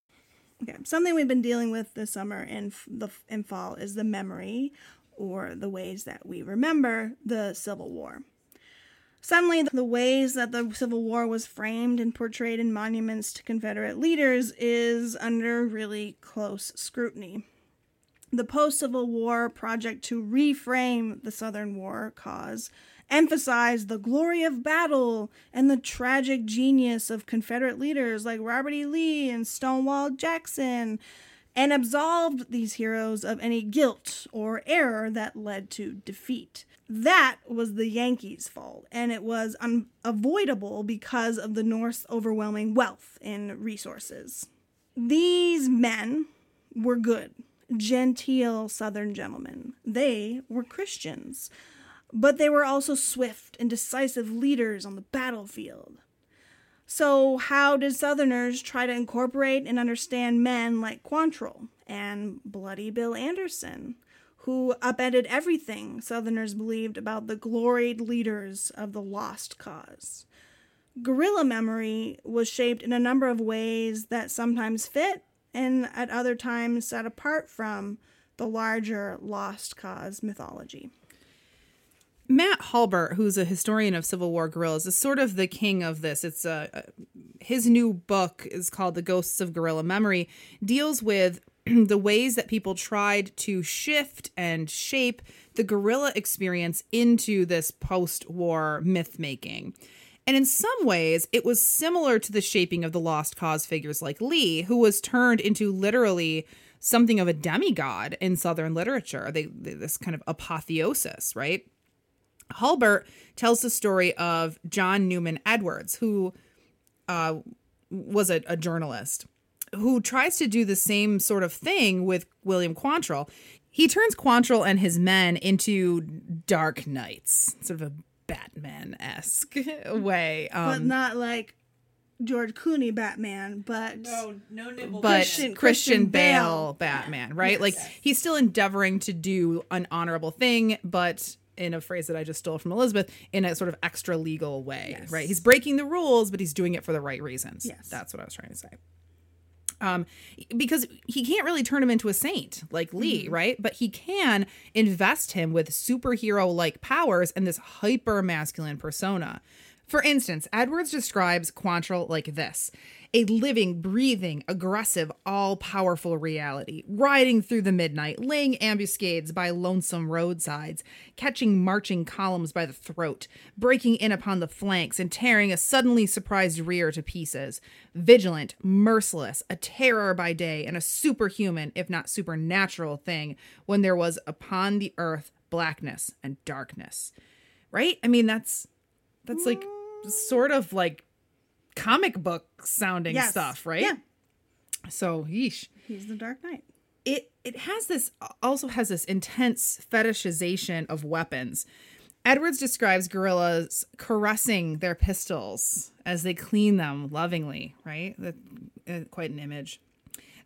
Okay, something we've been dealing with this summer and the and fall is the memory, or the ways that we remember the Civil War. Suddenly, the ways that the Civil War was framed and portrayed in monuments to Confederate leaders is under really close scrutiny. The post Civil War project to reframe the Southern War cause emphasized the glory of battle and the tragic genius of Confederate leaders like Robert E. Lee and Stonewall Jackson, and absolved these heroes of any guilt or error that led to defeat. That was the Yankees' fault, and it was unavoidable because of the North's overwhelming wealth and resources. These men were good, genteel Southern gentlemen. They were Christians, but they were also swift and decisive leaders on the battlefield. So, how did Southerners try to incorporate and understand men like Quantrill and Bloody Bill Anderson? who upended everything Southerners believed about the gloried leaders of the lost cause. Guerrilla memory was shaped in a number of ways that sometimes fit and at other times set apart from the larger lost cause mythology. Matt Hulbert, who's a historian of Civil War guerrillas, is sort of the king of this. It's a, his new book is called The Ghosts of Guerrilla Memory, deals with the ways that people tried to shift and shape the guerrilla experience into this post-war myth making. And in some ways, it was similar to the shaping of the lost cause figures like Lee, who was turned into literally something of a demigod in Southern literature. They, this kind of apotheosis, right? Hulbert tells the story of John Newman Edwards, who uh, was a, a, journalist who tries to do the same sort of thing with William Quantrill. He turns Quantrill and his men into dark knights, sort of a Batman esque way. Um, but not like George Clooney Batman, but no, no nibble but Christian, Christian Bale, Bale Batman, right? Yes. Like he's still endeavoring to do an honorable thing, but in a phrase that I just stole from Elizabeth, in a sort of extra legal way, yes. right? He's breaking the rules, but he's doing it for the right reasons. Yes. That's what I was trying to say. Um, because he can't really turn him into a saint like Lee, mm-hmm. right? But he can invest him with superhero like powers and this hyper masculine persona. For instance, Edwards describes Quantrill like this a living, breathing, aggressive, all powerful reality, riding through the midnight, laying ambuscades by lonesome roadsides, catching marching columns by the throat, breaking in upon the flanks, and tearing a suddenly surprised rear to pieces. Vigilant, merciless, a terror by day, and a superhuman, if not supernatural, thing when there was upon the earth blackness and darkness. Right? I mean, that's that's like sort of like comic book sounding yes. stuff, right? Yeah. So, yeesh. He's the Dark Knight. It it has this also has this intense fetishization of weapons. Edwards describes guerrillas caressing their pistols as they clean them lovingly, right? That, uh, quite an image.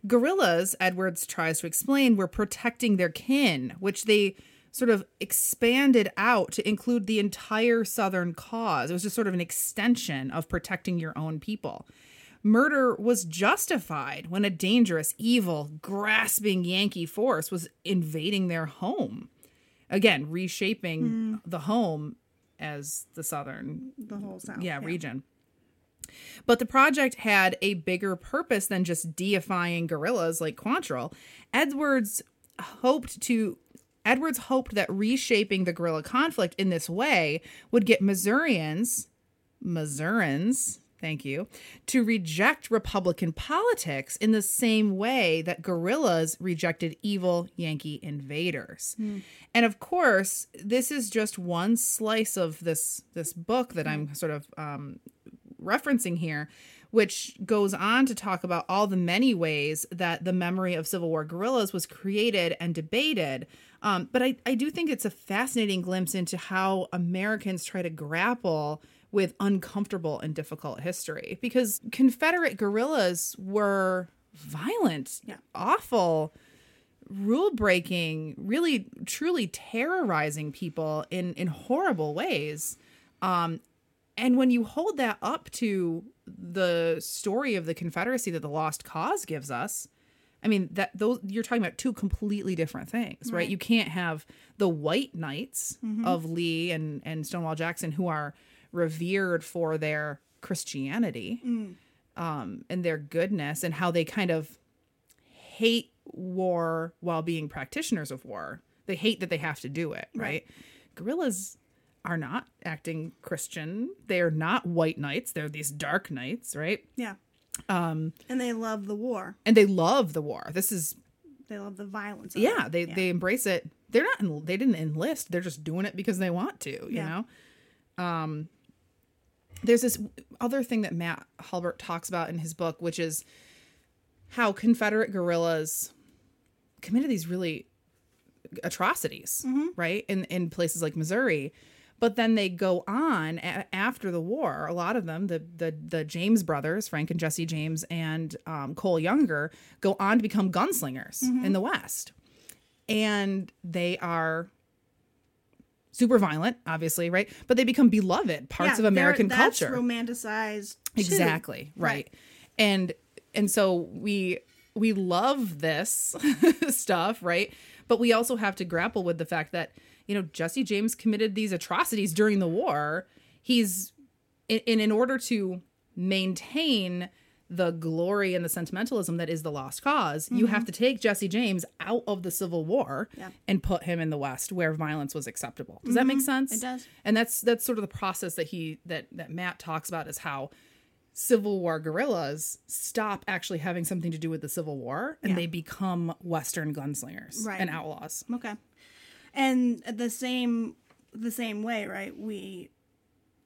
Guerrillas, Edwards tries to explain, were protecting their kin, which they sort of expanded out to include the entire Southern cause. It was just sort of an extension of protecting your own people. Murder was justified when a dangerous, evil, grasping Yankee force was invading their home. Again, reshaping mm. the home as the Southern, the whole South, yeah, yeah, region. But the project had a bigger purpose than just deifying guerrillas like Quantrill. Edwards hoped to Edwards hoped that reshaping the guerrilla conflict in this way would get Missourians, Missourians, thank you, to reject Republican politics in the same way that guerrillas rejected evil Yankee invaders. Mm. And of course, this is just one slice of this this book that I'm sort of um, referencing here. which goes on to talk about all the many ways that the memory of Civil War guerrillas was created and debated. Um, but I, I do think it's a fascinating glimpse into how Americans try to grapple with uncomfortable and difficult history because Confederate guerrillas were violent, Yeah. awful, rule breaking, really truly terrorizing people in in horrible ways. Um and when you hold that up to the story of the Confederacy that the Lost Cause gives us, I mean that those you're talking about two completely different things, right? Right. You can't have the white knights of Lee and and Stonewall Jackson who are revered for their Christianity um, and their goodness and how they kind of hate war while being practitioners of war. They hate that they have to do it, right? Guerrillas are not acting Christian. They are not white knights. They're these dark knights, right? Yeah. Um, and they love the war. And they love the war. This is They love the violence. Of yeah, it. they they embrace it. They're not en- they didn't enlist. They're just doing it because they want to, you Yeah. know. Um there's this other thing that Matt Hulbert talks about in his book which is how Confederate guerrillas committed these really atrocities, right? In in places like Missouri. But then they go on a- after the war. A lot of them, the the the James brothers, Frank and Jesse James, and um, Cole Younger, go on to become gunslingers in the West, and they are super violent, obviously, right? But they become beloved parts Yeah, of American that's culture. romanticized. too. Exactly. Right. And and so we we love this stuff, right? But we also have to grapple with the fact that, you know, Jesse James committed these atrocities during the war. He's in in, in order to maintain the glory and the sentimentalism that is the lost because you have to take Jesse James out of the Civil War Mm-hmm. Yeah. and put him in the West where violence was acceptable. Does that make sense? Mm-hmm. It does. and that's that's sort of the process that he that that Matt talks about is how Civil War guerrillas stop actually having something to do with the Civil War and Yeah. they become Western gunslingers Right. and outlaws. Okay. And the same the same way, right? We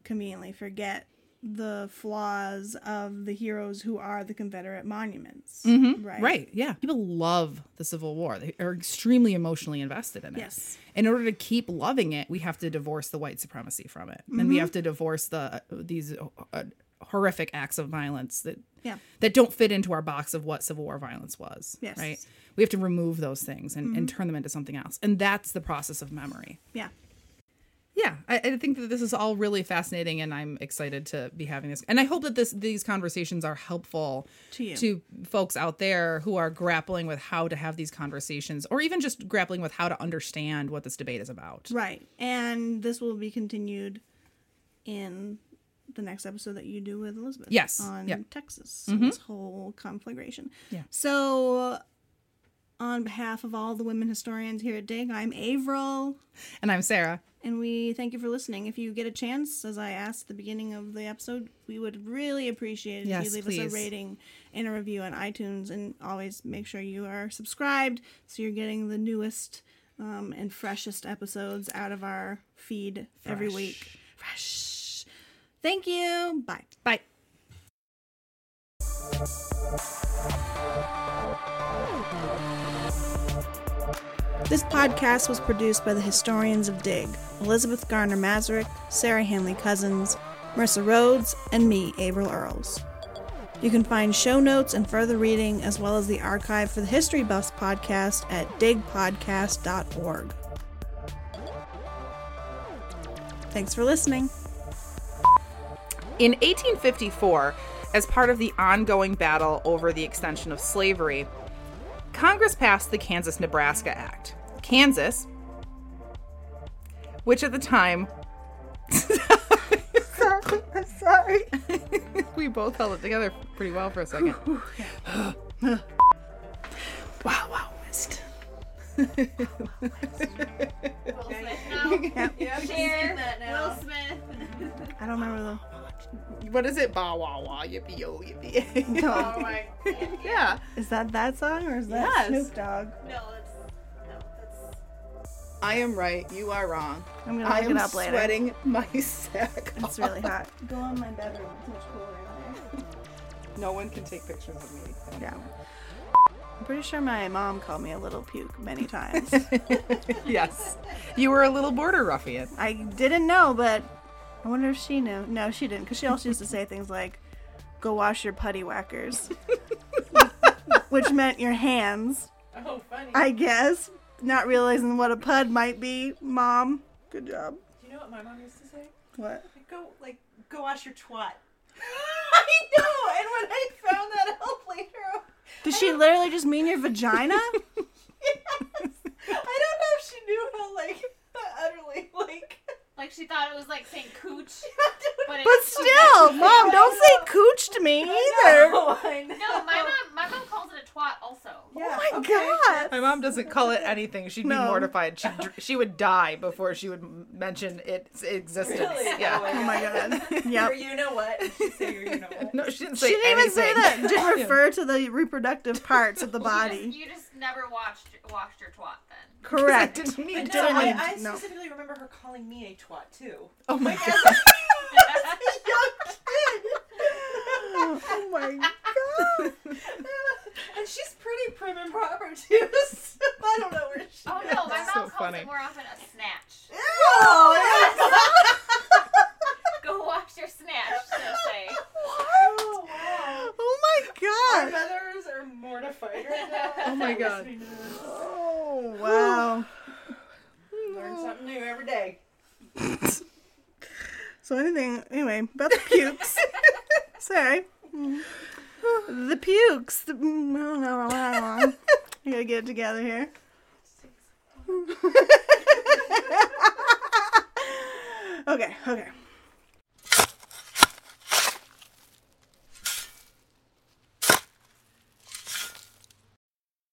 conveniently forget the flaws of the heroes who are the Confederate monuments. Right. Mm-hmm. Right. Yeah. People love the Civil War. They are extremely emotionally invested in it. Yes. In order to keep loving it, we have to divorce the white supremacy from it. And we have to divorce the these uh, horrific acts of violence that Yeah. that don't fit into our box of what Civil War violence was. Yes. Right. We have to remove those things and, and mm-hmm. turn them into something else. And that's the process of memory. Yeah. Yeah, I, I think that this is all really fascinating, and I'm excited to be having this. And I hope that this these conversations are helpful To you. to folks out there who are grappling with how to have these conversations, or even just grappling with how to understand what this debate is about. Right. And this will be continued in the next episode that you do with Elizabeth. Yes. On Yep. Texas. Mm-hmm. This whole conflagration. Yeah. So on behalf of all the women historians here at Dig, I'm Averill. And I'm Sarah. And we thank you for listening. If you get a chance, as I asked at the beginning of the episode, we would really appreciate it Yes, if you leave please. us a rating and a review on iTunes. And always make sure you are subscribed so you're getting the newest um, and freshest episodes out of our feed every week. Fresh. Thank you. Bye. Bye. This podcast was produced by the historians of Dig Elizabeth Garner Masarik, Sarah Handley Cousins, Marissa Rhodes, and me, Averill Earls. You can find show notes and further reading, as well as the archive for the History Buffs podcast at digpodcast.org. Thanks for listening. In 1854, as part of the ongoing battle over the extension of slavery, Congress passed the Kansas Nebraska Act. Kansas, which at the time. I'm sorry. we both held it together pretty well for a second. Wow, wow, missed. Will Smith now. Yep. Cher, that. Will Smith. I don't remember the. What is it? Bow wow wow yippee yo yippee. No. Oh my god. yeah. Is that that song or is that Yes. Snoop Dogg? No, that's no, that's I am right. You are wrong. I'm gonna I look it up later. I am sweating my sack. It's really hot. Go on my bedroom. It's much cooler in there. No one can take pictures of me. Yeah. I'm pretty sure my mom called me a little puke many times. yes. You were a little border ruffian. I didn't know, but I wonder if she knew. No, she didn't, because she also used to say things like, go wash your putty whackers. Which meant your hands, Oh, funny. I guess. Not realizing what a pud might be. Mom, good job. Do you know what my mom used to say? What? Like, go, like, go wash your twat. I know. And when I found that out later, Did she literally just mean your vagina? yes, I don't know if she knew how like. Like she thought it was like saying cooch, but, But it's still, mom, don't say cooch to me either. Oh, I know. No, my mom, my mom calls it a twat also. Oh yeah, Oh my okay. god. My mom doesn't call it anything. She'd No. be mortified. She she would die before she would mention its existence. Really? Yeah. Oh my oh god. Your Yep. you know what? She say you know what. No, she didn't say. She didn't even say anything. that. Just refer to the reproductive parts of the You body. just, you just never watched washed your twat then. Correct. I didn't need But to. no, I, need- I no. specifically remember her calling me a twat too. Oh my god. Young kid. Oh my god. and she's pretty prim and proper too. So I don't know where she. Oh no, my That's mom so calls funny. it more often a snatch. Oh, Go wash your snatch, she'll say. oh wow. Oh Our my god. mothers are mortified right now. Oh my god. Listening to this. Oh wow. Learn something new every day. So anything anyway, about the pukes. Sorry. The pukes. The, mm, I don't know. I don't know. I gotta get it together here. okay, okay.